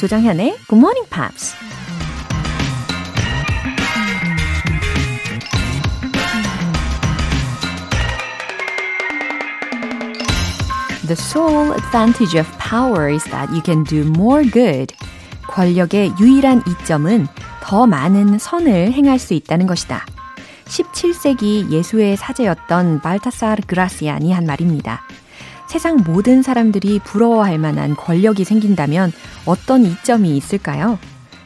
조정현의 Good Morning Pops. The sole advantage of power is that you can do more good. 권력의 유일한 이점은 더 많은 선을 행할 수 있다는 것이다. 17세기 예수의 사제였던 발타사르 그라시안이 한 말입니다. 세상 모든 사람들이 부러워할 만한 권력이 생긴다면 어떤 이점이 있을까요?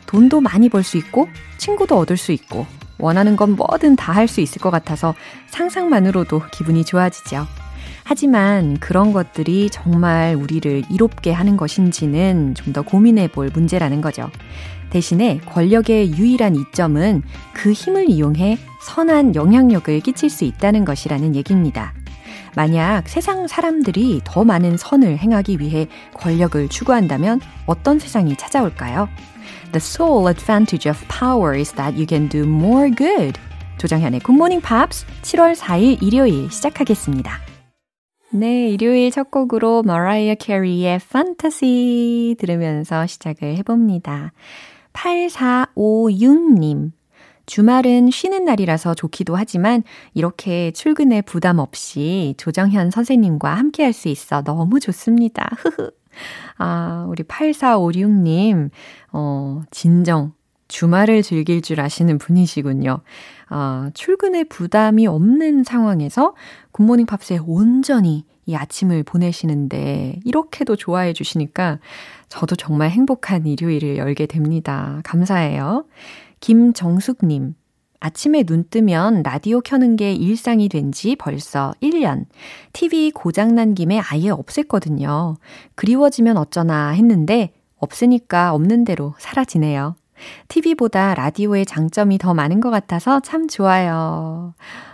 돈도 많이 벌 수 있고, 친구도 얻을 수 있고, 원하는 건 뭐든 다 할 수 있을 것 같아서 상상만으로도 기분이 좋아지죠. 하지만 그런 것들이 정말 우리를 이롭게 하는 것인지는 좀 더 고민해 볼 문제라는 거죠. 대신에 권력의 유일한 이점은 그 힘을 이용해 선한 영향력을 끼칠 수 있다는 것이라는 얘기입니다. 만약 세상 사람들이 더 많은 선을 행하기 위해 권력을 추구한다면 어떤 세상이 찾아올까요? The sole advantage of power is that you can do more good. 조정현의 Morning Pops 7월 4일 일요일 시작하겠습니다. 네, 일요일 첫 곡으로 머라이어 캐리의 판타시 들으면서 시작을 해봅니다. 8456님. 주말은 쉬는 날이라서 좋기도 하지만 이렇게 출근에 부담 없이 조정현 선생님과 함께 할 수 있어 너무 좋습니다. 흐흐. 아, 우리 8456님, 어, 진정. 주말을 즐길 줄 아시는 분이시군요. 아, 출근에 부담이 없는 상황에서 굿모닝 팝스에 온전히 이 아침을 보내시는데 이렇게도 좋아해 주시니까 저도 정말 행복한 일요일을 열게 됩니다. 감사해요. 김정숙님, 아침에 눈 뜨면 라디오 켜는 게 일상이 된 지 벌써 1년. TV 고장난 김에 아예 없앴거든요. 그리워지면 어쩌나 했는데 없으니까 없는 대로 사라지네요. TV보다 라디오의 장점이 더 많은 것 같아서 참 좋아요.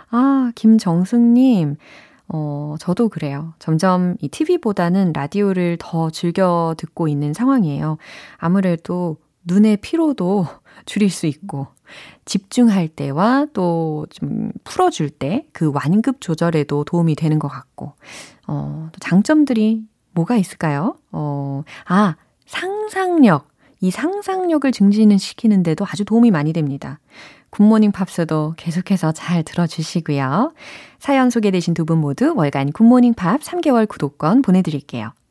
아, 김정숙님. 어, 저도 그래요. 점점 이 TV보다는 라디오를 더 즐겨 듣고 있는 상황이에요. 아무래도 눈의 피로도 줄일 수 있고, 집중할 때와 또 좀 풀어줄 때 그 완급 조절에도 도움이 되는 것 같고, 어, 또 장점들이 뭐가 있을까요? 어, 아, 상상력. 이 상상력을 증진을 시키는데도 아주 도움이 많이 됩니다. 굿모닝 팝스도 계속해서 잘 들어주시고요. 사연 소개되신 두 분 모두 월간 굿모닝 팝 3개월 구독권 보내드릴게요.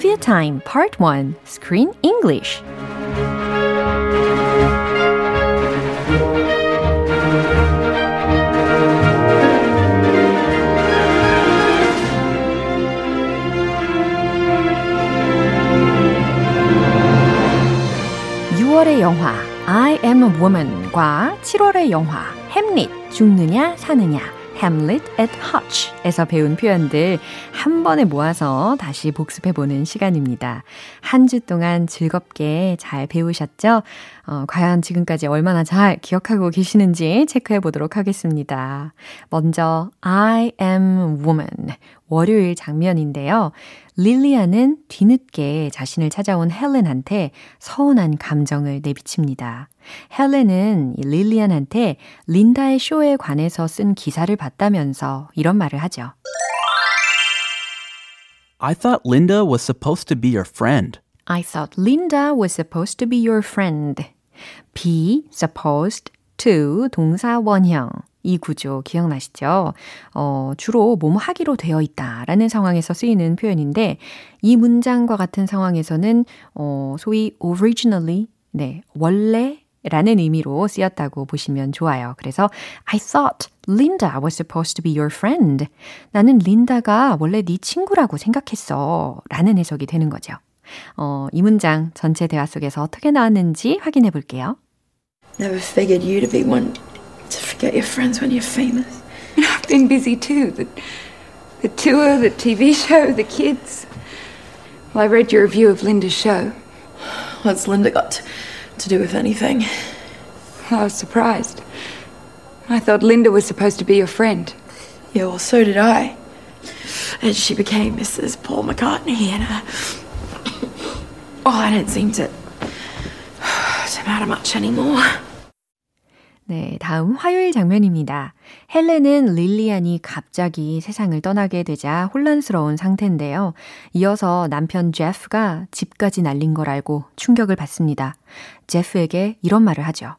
Review Time Part 1 Screen English 6월의 영화 I Am a Woman과 7월의 영화 햄릿 죽느냐 사느냐 Hamlet at Hutch에서 배운 표현들 한 번에 모아서 다시 복습해보는 시간입니다. 한 주 동안 즐겁게 잘 배우셨죠? 어, 과연 지금까지 얼마나 잘 기억하고 계시는지 체크해 보도록 하겠습니다. 먼저 I am woman 월요일 장면인데요. 릴리아는 뒤늦게 자신을 찾아온 헬렌한테 서운한 감정을 내비칩니다. 헬렌은 릴리안한테 린다의 쇼에 관해서 쓴 기사를 봤다면서 이런 말을 하죠. I thought Linda was supposed to be your friend. I thought Linda was supposed to be your friend. be supposed to 동사 원형 이 구조 기억나시죠? 어, 주로 뭐뭐 하기로 되어 있다 라는 상황에서 쓰이는 표현인데 이 문장과 같은 상황에서는 어, 소위 originally, 네, 원래 라는 의미로 쓰였다고 보시면 좋아요. 그래서 I thought Linda was supposed to be your friend. 나는 린다가 원래 네 친구라고 생각했어. 라는 해석이 되는 거죠. 어, 이 문장 전체 대화 속에서 어떻게 나왔는지 확인해 볼게요. Never figured you to be one to forget your friends when you're famous. You know, I've been busy too. The, the tour, the TV show, the kids. Well, I read your review of Linda's show. What's Linda got to do with anything? I was surprised. I thought Linda was supposed to be your friend. Yeah, well, so did I. And she became Mrs. Paul McCartney, and uh, oh, I don't seem to to matter much anymore. 네, 다음 화요일 장면입니다. 헬렌은 릴리안이 갑자기 세상을 떠나게 되자 혼란스러운 상태인데요. 이어서 남편 제프가 집까지 날린 걸 알고 충격을 받습니다. 제프에게 이런 말을 하죠.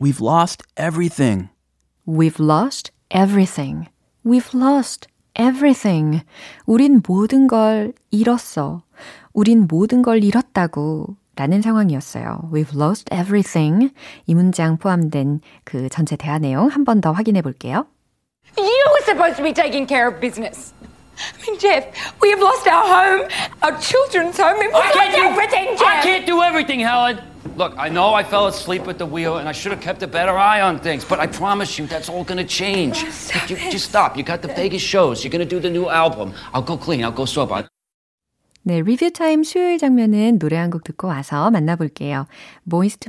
We've lost everything. We've lost everything. We've lost everything. 우린 모든 걸 잃었어. 우린 모든 걸 잃었다고. 라는 상황이었어요. We've lost everything. 이 문장 포함된 그 전체 대화 내용 한 번 더 확인해 볼게요. You were supposed to be taking care of business. I mean, Jeff, we have lost our home, our children's home, and we've lost everything, Jeff. I can't do everything, Helen. Look, I know I fell asleep at the wheel and I should have kept a better eye on things, but I promise you that's all gonna change. stop you, it. just stop. You got the Vegas shows. You're gonna do the new album. I'll go clean. I'll go sober. 네, 리뷰 타임 수요일 장면은 노래 한 곡 듣고 와서 만나볼게요.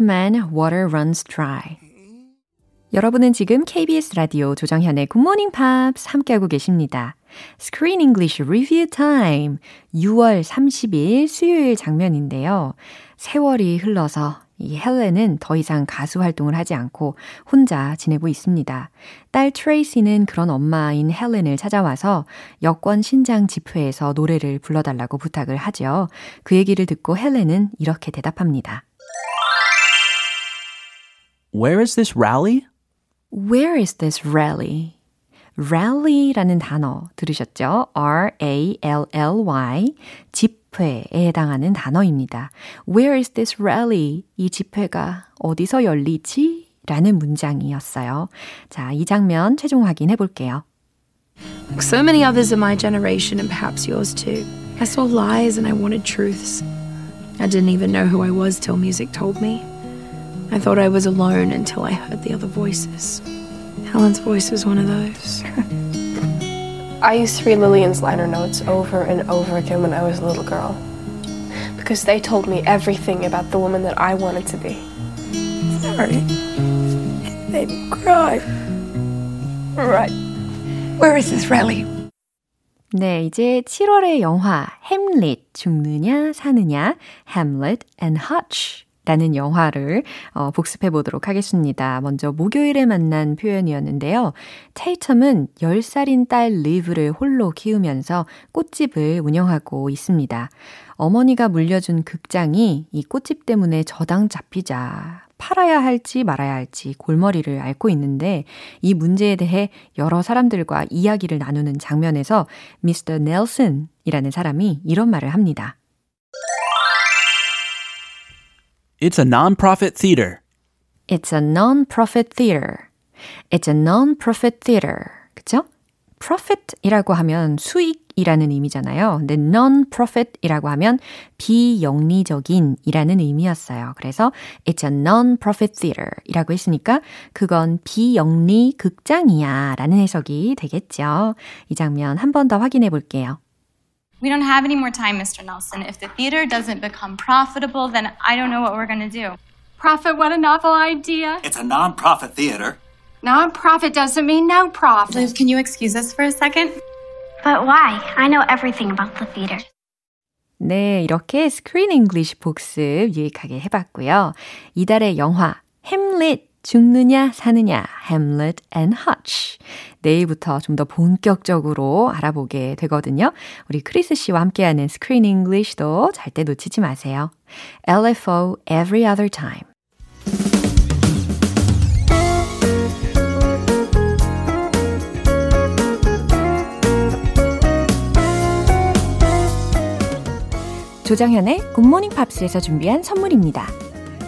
Man, Water Runs Dry. 여러분은 지금 KBS 라디오 조정현의 Good Morning Pops 함께하고 계십니다. Screen English Review Time 6월 30일 수요일 장면인데요. 세월이 흘러서 이 헬렌은 더 이상 가수 활동을 하지 않고 혼자 지내고 있습니다. 딸 트레이시는 그런 엄마인 헬렌을 찾아와서 여권 신장 집회에서 노래를 불러달라고 부탁을 하죠. 그 얘기를 듣고 헬렌은 이렇게 대답합니다. Where is this rally? Where is this rally? rally라는 단어 들으셨죠? R-A-L-L-Y 집 회에 해당하는 단어입니다. Where is this rally? 이 집회가 어디서 열리지? 라는 문장이었어요. 자, 이 장면 최종 확인해 볼게요. So many others of my generation, and perhaps yours too. I saw lies and I wanted truths. I didn't even know who I was till music told me. I thought I was alone until I heard the other voices. Helen's voice was one of those. I used to read Lillian's liner notes over and over again when I was a little girl. Because they told me everything about the woman that I wanted to be. Sorry. It made me cry. Right. Where is this rally? 네, 이제 7월의 영화 햄릿 죽느냐 사느냐 Hamlet and Hutch 라는 영화를 어, 복습해 보도록 하겠습니다. 먼저 목요일에 만난 표현이었는데요. 테이텀은 10살인 딸 리브를 홀로 키우면서 꽃집을 운영하고 있습니다. 어머니가 물려준 극장이 이 꽃집 때문에 저당 잡히자 팔아야 할지 말아야 할지 골머리를 앓고 있는데 이 문제에 대해 여러 사람들과 이야기를 나누는 장면에서 미스터 넬슨이라는 사람이 이런 말을 합니다. It's a non-profit theater. It's a non-profit theater. It's a non-profit theater. 그쵸? profit이라고 하면 수익이라는 의미잖아요. 근데 non-profit이라고 하면 비영리적인이라는 의미였어요. 그래서 it's a non-profit theater이라고 했으니까 그건 비영리 극장이야 라는 해석이 되겠죠. 이 장면 한 번 더 확인해 볼게요. We don't have any more time, Mr. Nelson. If the theater doesn't become profitable, then I don't know what we're going to do. Profit, what a novel idea. It's a non-profit theater. Non-profit doesn't mean no profit. Liz, can you excuse us for a second? But why? I know everything about the theater. 네, 이렇게 스크린 잉글리시 복습 유익하게 해봤고요. 이달의 영화 햄릿 죽느냐 사느냐 Hamlet and Hutch. 내일부터 좀 더 본격적으로 알아보게 되거든요. 우리 크리스 씨와 함께하는 Screen English도 절대 놓치지 마세요. LFO Every Other Time 조장현의 굿모닝 팝스에서 준비한 선물입니다.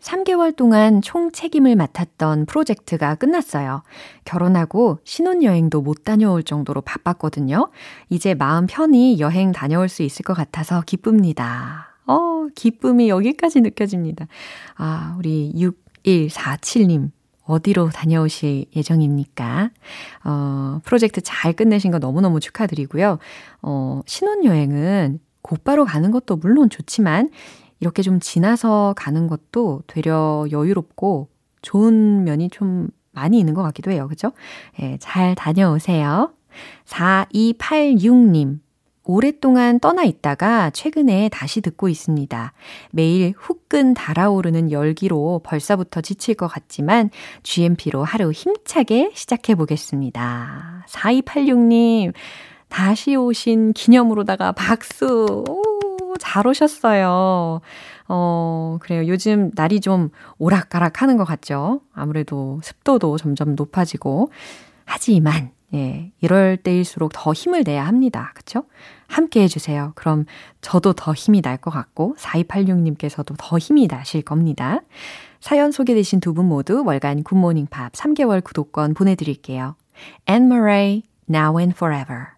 3개월 동안 총 책임을 맡았던 프로젝트가 끝났어요. 결혼하고 신혼여행도 못 다녀올 정도로 바빴거든요. 이제 마음 편히 여행 다녀올 수 있을 것 같아서 기쁩니다. 어, 기쁨이 여기까지 느껴집니다. 아, 우리 6147님. 어디로 다녀오실 예정입니까? 어, 프로젝트 잘 끝내신 거 너무너무 축하드리고요. 어, 신혼여행은 곧바로 가는 것도 물론 좋지만 이렇게 좀 지나서 가는 것도 되려 여유롭고 좋은 면이 좀 많이 있는 것 같기도 해요. 그죠? 예, 잘 다녀오세요. 4286님. 오랫동안 떠나 있다가 최근에 다시 듣고 있습니다. 매일 후끈 달아오르는 열기로 벌써부터 지칠 것 같지만 GMP로 하루 힘차게 시작해 보겠습니다. 4286님, 다시 오신 기념으로다가 박수! 잘 오셨어요. 어, 그래요. 요즘 날이 좀 오락가락 하는 것 같죠? 아무래도 습도도 점점 높아지고. 하지만, 예, 이럴 때일수록 더 힘을 내야 합니다. 그쵸? 함께 해주세요. 그럼 저도 더 힘이 날 것 같고, 4286님께서도 더 힘이 나실 겁니다. 사연 소개되신 두 분 모두 월간 굿모닝 팝 3개월 구독권 보내드릴게요. Anne Murray, Now and Forever.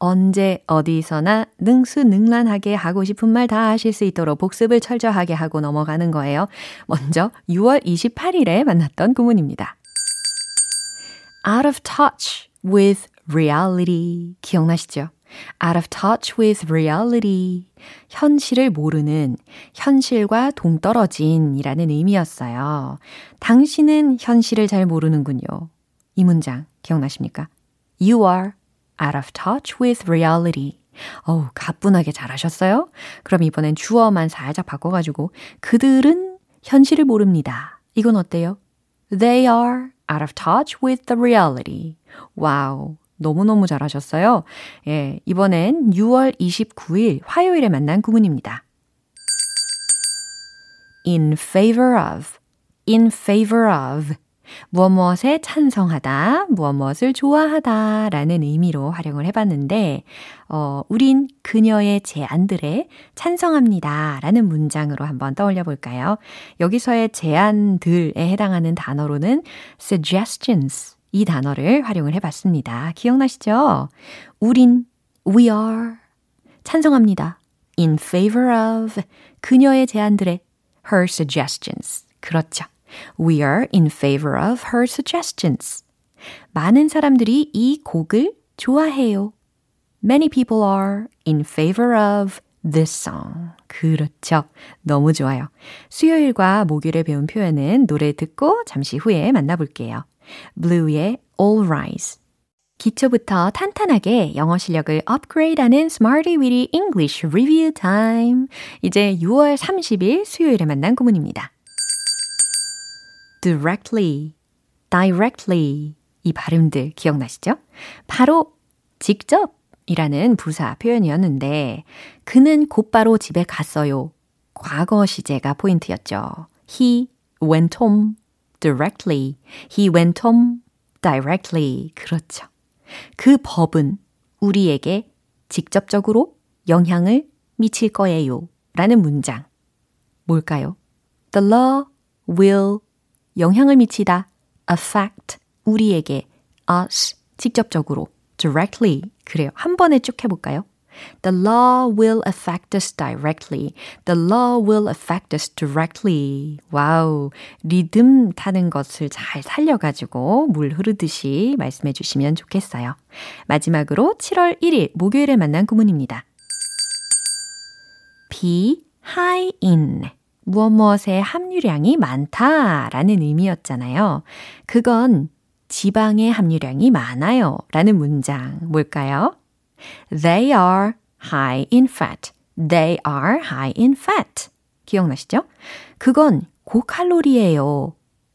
언제 어디서나 능수능란하게 하고 싶은 말 다 하실 수 있도록 복습을 철저하게 하고 넘어가는 거예요. 먼저 6월 28일에 만났던 구문입니다. out of touch with reality. 기억나시죠? out of touch with reality. 현실을 모르는, 현실과 동떨어진 이라는 의미였어요. 당신은 현실을 잘 모르는군요. 이 문장 기억나십니까? You are out of touch with reality. 어우, 가뿐하게 잘하셨어요? 그럼 이번엔 주어만 살짝 바꿔가지고 그들은 현실을 모릅니다. 이건 어때요? They are out of touch with the reality. 와우. 너무너무 잘하셨어요. 예, 이번엔 6월 29일 화요일에 만난 구문입니다. in favor of, in favor of. 무엇 무엇에 찬성하다, 무엇 무엇을 좋아하다 라는 의미로 활용을 해봤는데, 어, 우린 그녀의 제안들에 찬성합니다 라는 문장으로 한번 떠올려 볼까요? 여기서의 제안들에 해당하는 단어로는 suggestions 이 단어를 활용을 해봤습니다. 기억나시죠? 우린 we are 찬성합니다. in favor of 그녀의 제안들에 her suggestions. 그렇죠. We are in favor of her suggestions. 많은 사람들이 이 곡을 좋아해요. Many people are in favor of this song. 그렇죠. 너무 좋아요. 수요일과 목요일에 배운 표현은 노래 듣고 잠시 후에 만나볼게요. Blue의 All Rise. 기초부터 탄탄하게 영어 실력을 업그레이드하는 Smarty Weedy English Review Time. 이제 6월 30일 수요일에 만난 구문입니다. Directly, directly 이 발음들 기억나시죠? 바로 직접 이라는 부사 표현이었는데 그는 곧바로 집에 갔어요. 과거 시제가 포인트였죠. He went home directly. He went home directly. 그렇죠. 그 법은 우리에게 직접적으로 영향을 미칠 거예요. 라는 문장. 뭘까요? The law will 영향을 미치다. affect 우리에게 us 직접적으로 directly 그래요. 한 번에 쭉 해볼까요? The law will affect us directly. The law will affect us directly. 와우. 리듬 타는 것을 잘 살려가지고 물 흐르듯이 말씀해 주시면 좋겠어요. 마지막으로 7월 1일 목요일에 만난 구문입니다. be high in. 무엇 무엇의 함유량이 많다라는 의미였잖아요. 그건 지방의 함유량이 많아요 라는 문장 뭘까요? They are high in fat. They are high in fat. 기억나시죠? 그건 고칼로리예요.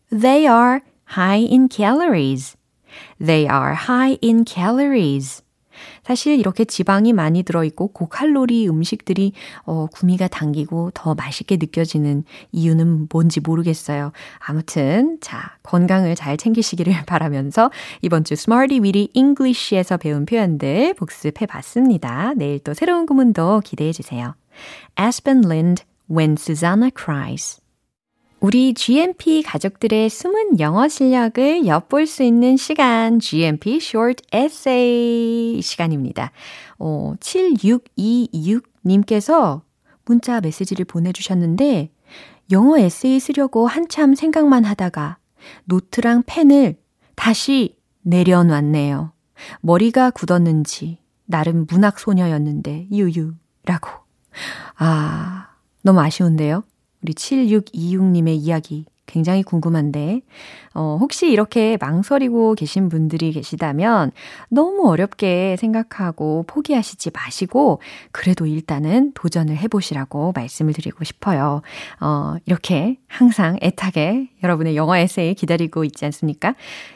They are high in calories. They are high in calories. 사실 이렇게 지방이 많이 들어있고 고칼로리 음식들이 어, 구미가 당기고 더 맛있게 느껴지는 이유는 뭔지 모르겠어요. 아무튼 자 건강을 잘 챙기시기를 바라면서 이번 주 Smarty Weedy English에서 배운 표현들 복습해 봤습니다. 내일 또 새로운 구문도 기대해 주세요. Aspen Lind, When Susanna Cries. 우리 GMP 가족들의 숨은 영어 실력을 엿볼 수 있는 시간, GMP Short Essay 시간입니다. 어, 7626님께서 문자 메시지를 보내주셨는데, 영어 에세이 쓰려고 한참 생각만 하다가 노트랑 펜을 다시 내려놨네요. 머리가 굳었는지, 나름 문학 소녀였는데, 유유라고. 아, 너무 아쉬운데요? 우리 7626님의 이야기 굉장히 궁금한데, 어, 혹시 이렇게 망설이고 계신 분들이 계시다면 너무 어렵게 생각하고 포기하시지 마시고, 그래도 일단은 도전을 해보시라고 말씀을 드리고 싶어요. 어, 이렇게 항상 애타게 여러분의 영어 에세이 기다리고 있지 않습니까?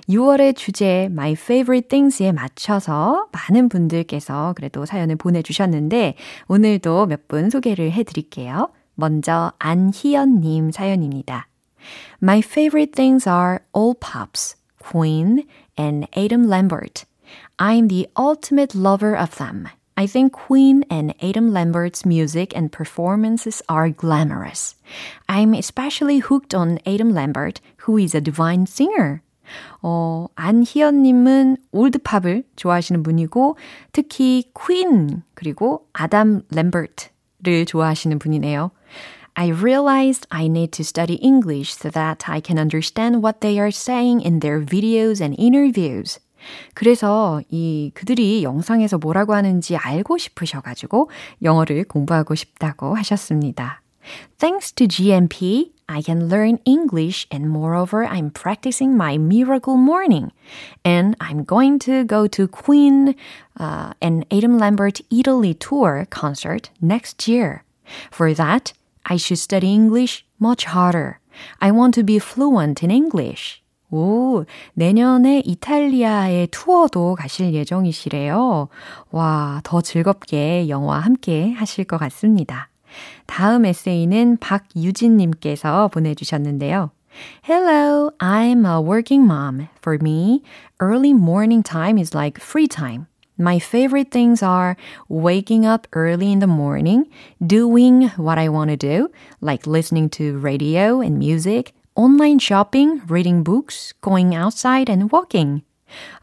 6월의 주제, My Favorite Things에 맞춰서 많은 분들께서 그래도 사연을 보내주셨는데, 오늘도 몇 분 소개를 해드릴게요. 먼저 안희연님 사연입니다. My favorite things are all pops, Queen, and Adam Lambert. I'm the ultimate lover of them. I think Queen and Adam Lambert's music and performances are glamorous. I'm especially hooked on Adam Lambert, who is a divine singer. 어, 안희연님은 올드팝을 좋아하시는 분이고, 특히 퀸, 그리고 아담 램버트 를 좋아하시는 분이네요. I realized I need to study English so that I can understand what they are saying in their videos and interviews. 그래서 이 그들이 영상에서 뭐라고 하는지 알고 싶으셔가지고 영어를 공부하고 싶다고 하셨습니다. Thanks to GMP, I can learn English and moreover, I'm practicing my miracle morning. And I'm going to go to Queen uh, and Adam Lambert Italy tour concert next year. For that, I should study English much harder. I want to be fluent in English. 오, 내년에 이탈리아의 투어도 가실 예정이시래요. 와, 더 즐겁게 영어와 함께 하실 것 같습니다. 다음 에세이는 박유진님께서 보내주셨는데요. Hello, I'm a working mom. For me, early morning time is like free time. My favorite things are waking up early in the morning, doing what I want to do, like listening to radio and music, online shopping, reading books, going outside and walking.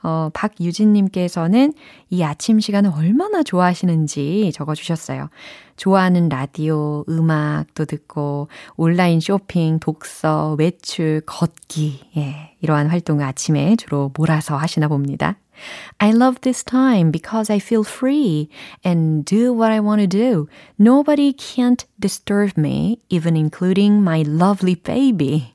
어, 박유진님께서는 이 아침 시간을 얼마나 좋아하시는지 적어주셨어요. 좋아하는 라디오, 음악도 듣고, 온라인 쇼핑, 독서, 외출, 걷기, 예, 이러한 활동을 아침에 주로 몰아서 하시나 봅니다. I love this time because I feel free and do what I want to do. Nobody can't disturb me, even including my lovely baby.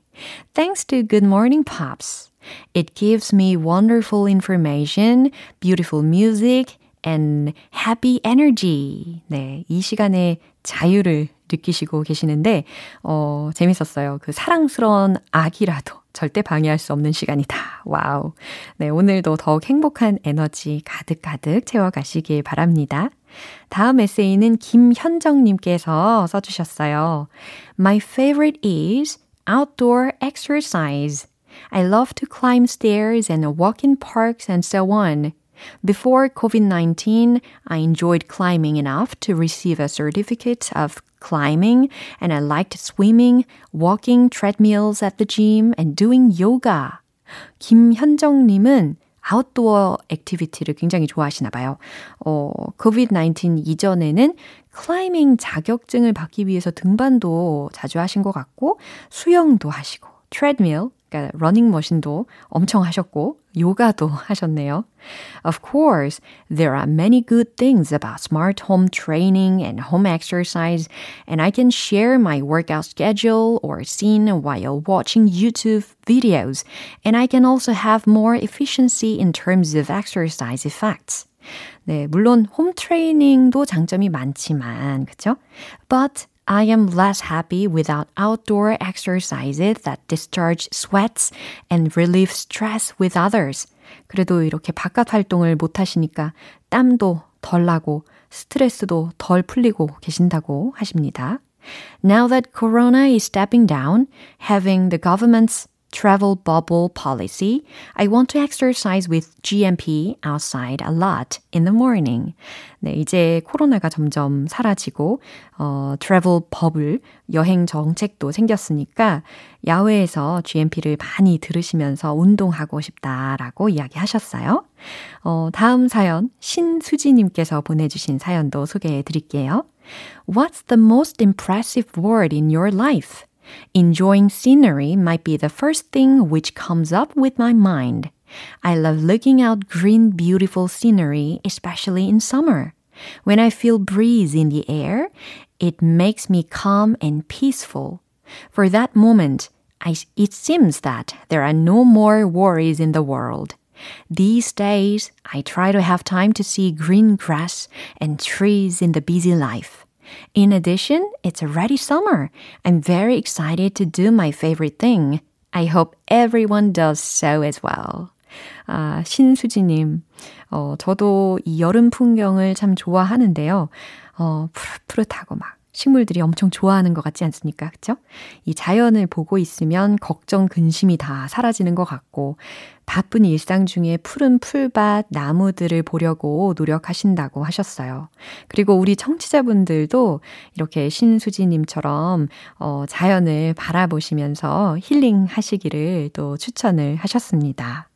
Thanks to Good Morning Pops. It gives me wonderful information, beautiful music, and happy energy. 네, 이 시간에 자유를 느끼시고 계시는데, 어, 재밌었어요. 그 사랑스러운 아기라도 절대 방해할 수 없는 시간이다. 와우. 네, 오늘도 더욱 행복한 에너지 가득가득 채워가시길 바랍니다. 다음 에세이는 김현정님께서 써주셨어요. My favorite is outdoor exercise. I love to climb stairs and walk in parks and so on. Before COVID 19, I enjoyed climbing enough to receive a certificate of climbing, and I liked swimming, walking treadmills at the gym, and doing yoga. 김현정님은 아웃도어 액티비티를 굉장히 좋아하시나 봐요. 어, COVID-19 이전에는 클라이밍 자격증을 받기 위해서 등반도 자주 하신 것 같고, 수영도 하시고, 트레드밀, 그러니까 러닝머신도 엄청 하셨고 요가도 하셨네요. Of course, there are many good things about smart home training and home exercise, and I can share my workout schedule or scene while watching YouTube videos, and I can also have more efficiency in terms of exercise effects. 네, 물론 홈 트레이닝도 장점이 많지만, 그쵸? But I am less happy without outdoor exercises that discharge sweats and relieve stress with others. 그래도 이렇게 바깥 활동을 못 하시니까 땀도 덜 나고 스트레스도 덜 풀리고 계신다고 하십니다. Now that Corona is stepping down, having the government's travel bubble policy, I want to exercise with GMP outside a lot in the morning. 네, 이제 코로나가 점점 사라지고, 어, travel bubble, 여행 정책도 생겼으니까, 야외에서 GMP를 많이 들으시면서 운동하고 싶다라고 이야기하셨어요. 어, 다음 사연, 신수지님께서 보내주신 사연도 소개해 드릴게요. What's the most impressive word in your life? Enjoying scenery might be the first thing which comes up with my mind. I love looking out green, beautiful scenery, especially in summer. When I feel breeze in the air, it makes me calm and peaceful. For that moment, I, it seems that there are no more worries in the world. These days, I try to have time to see green grass and trees in the busy life. In addition, it's already summer. I'm very excited to do my favorite thing. I hope everyone does so as well. 아, 신수지님, 어, 저도 이 여름 풍경을 참 좋아하는데요. 어, 푸릇푸릇하고 막 식물들이 엄청 좋아하는 것 같지 않습니까? 그쵸? 이 자연을 보고 있으면 걱정, 근심이 다 사라지는 것 같고, 바쁜 일상 중에 푸른 풀밭, 나무들을 보려고 노력하신다고 하셨어요. 그리고 우리 청취자분들도 이렇게 신수지님처럼, 어, 자연을 바라보시면서 힐링 하시기를 또 추천을 하셨습니다.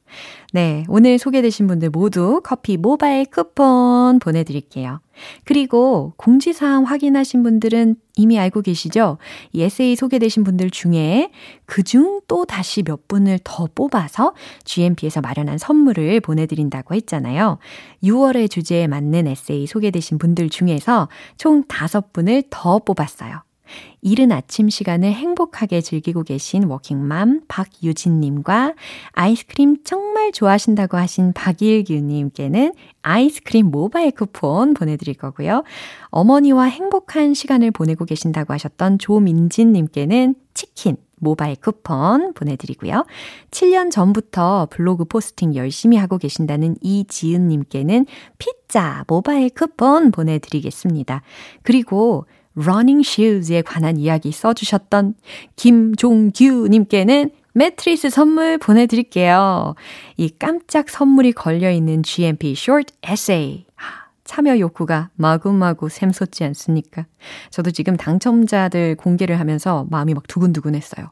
네, 오늘 소개되신 분들 모두 커피 모바일 쿠폰 보내드릴게요. 그리고 공지사항 확인하신 분들은 이미 알고 계시죠? 이 에세이 소개되신 분들 중에 그중 또 다시 몇 분을 더 뽑아서 GMP에서 마련한 선물을 보내드린다고 했잖아요. 6월의 주제에 맞는 에세이 소개되신 분들 중에서 총 5분을 더 뽑았어요. 이른 아침 시간을 행복하게 즐기고 계신 워킹맘 박유진님과 아이스크림 정말 좋아하신다고 하신 박일규님께는 아이스크림 모바일 쿠폰 보내드릴 거고요. 어머니와 행복한 시간을 보내고 계신다고 하셨던 조민진님께는 치킨 모바일 쿠폰 보내드리고요. 7년 전부터 블로그 포스팅 열심히 하고 계신다는 이지은님께는 피자 모바일 쿠폰 보내드리겠습니다. 그리고 러닝 슈즈에 관한 이야기 써주셨던 김종규님께는 매트리스 선물 보내드릴게요. 이 깜짝 선물이 걸려있는 GMP Short Essay. 참여 욕구가 마구마구 샘솟지 않습니까? 저도 지금 당첨자들 공개를 하면서 마음이 막 두근두근 했어요.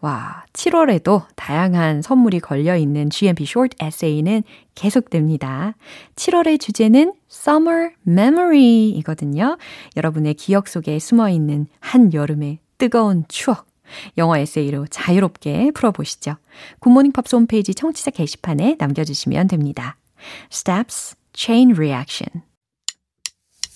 와, 7월에도 다양한 선물이 걸려있는 GMP Short Essay는 계속됩니다. 7월의 주제는 Summer Memory 이거든요. 여러분의 기억 속에 숨어 있는 한 여름의 뜨거운 추억. 영어 에세이로 자유롭게 풀어보시죠. 굿모닝 팝스 홈페이지 청취자 게시판에 남겨주시면 됩니다. Steps, Chain Reaction.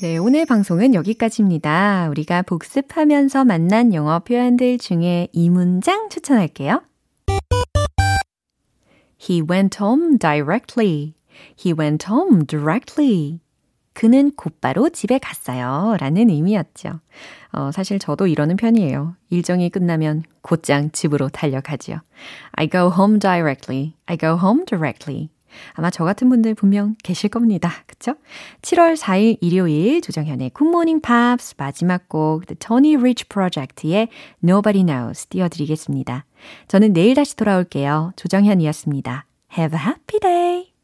네, 오늘 방송은 여기까지입니다. 우리가 복습하면서 만난 영어 표현들 중에 이 문장 추천할게요. He went home directly. He went home directly. 그는 곧바로 집에 갔어요. 라는 의미였죠. 어, 사실 저도 이러는 편이에요. 일정이 끝나면 곧장 집으로 달려가지요. I go home directly. I go home directly. 아마 저 같은 분들 분명 계실 겁니다. 그쵸? 7월 4일 일요일 조정현의 굿모닝 팝스 마지막 곡 The Tony Rich Project의 Nobody Knows 띄워드리겠습니다. 저는 내일 다시 돌아올게요. 조정현이었습니다. Have a happy day!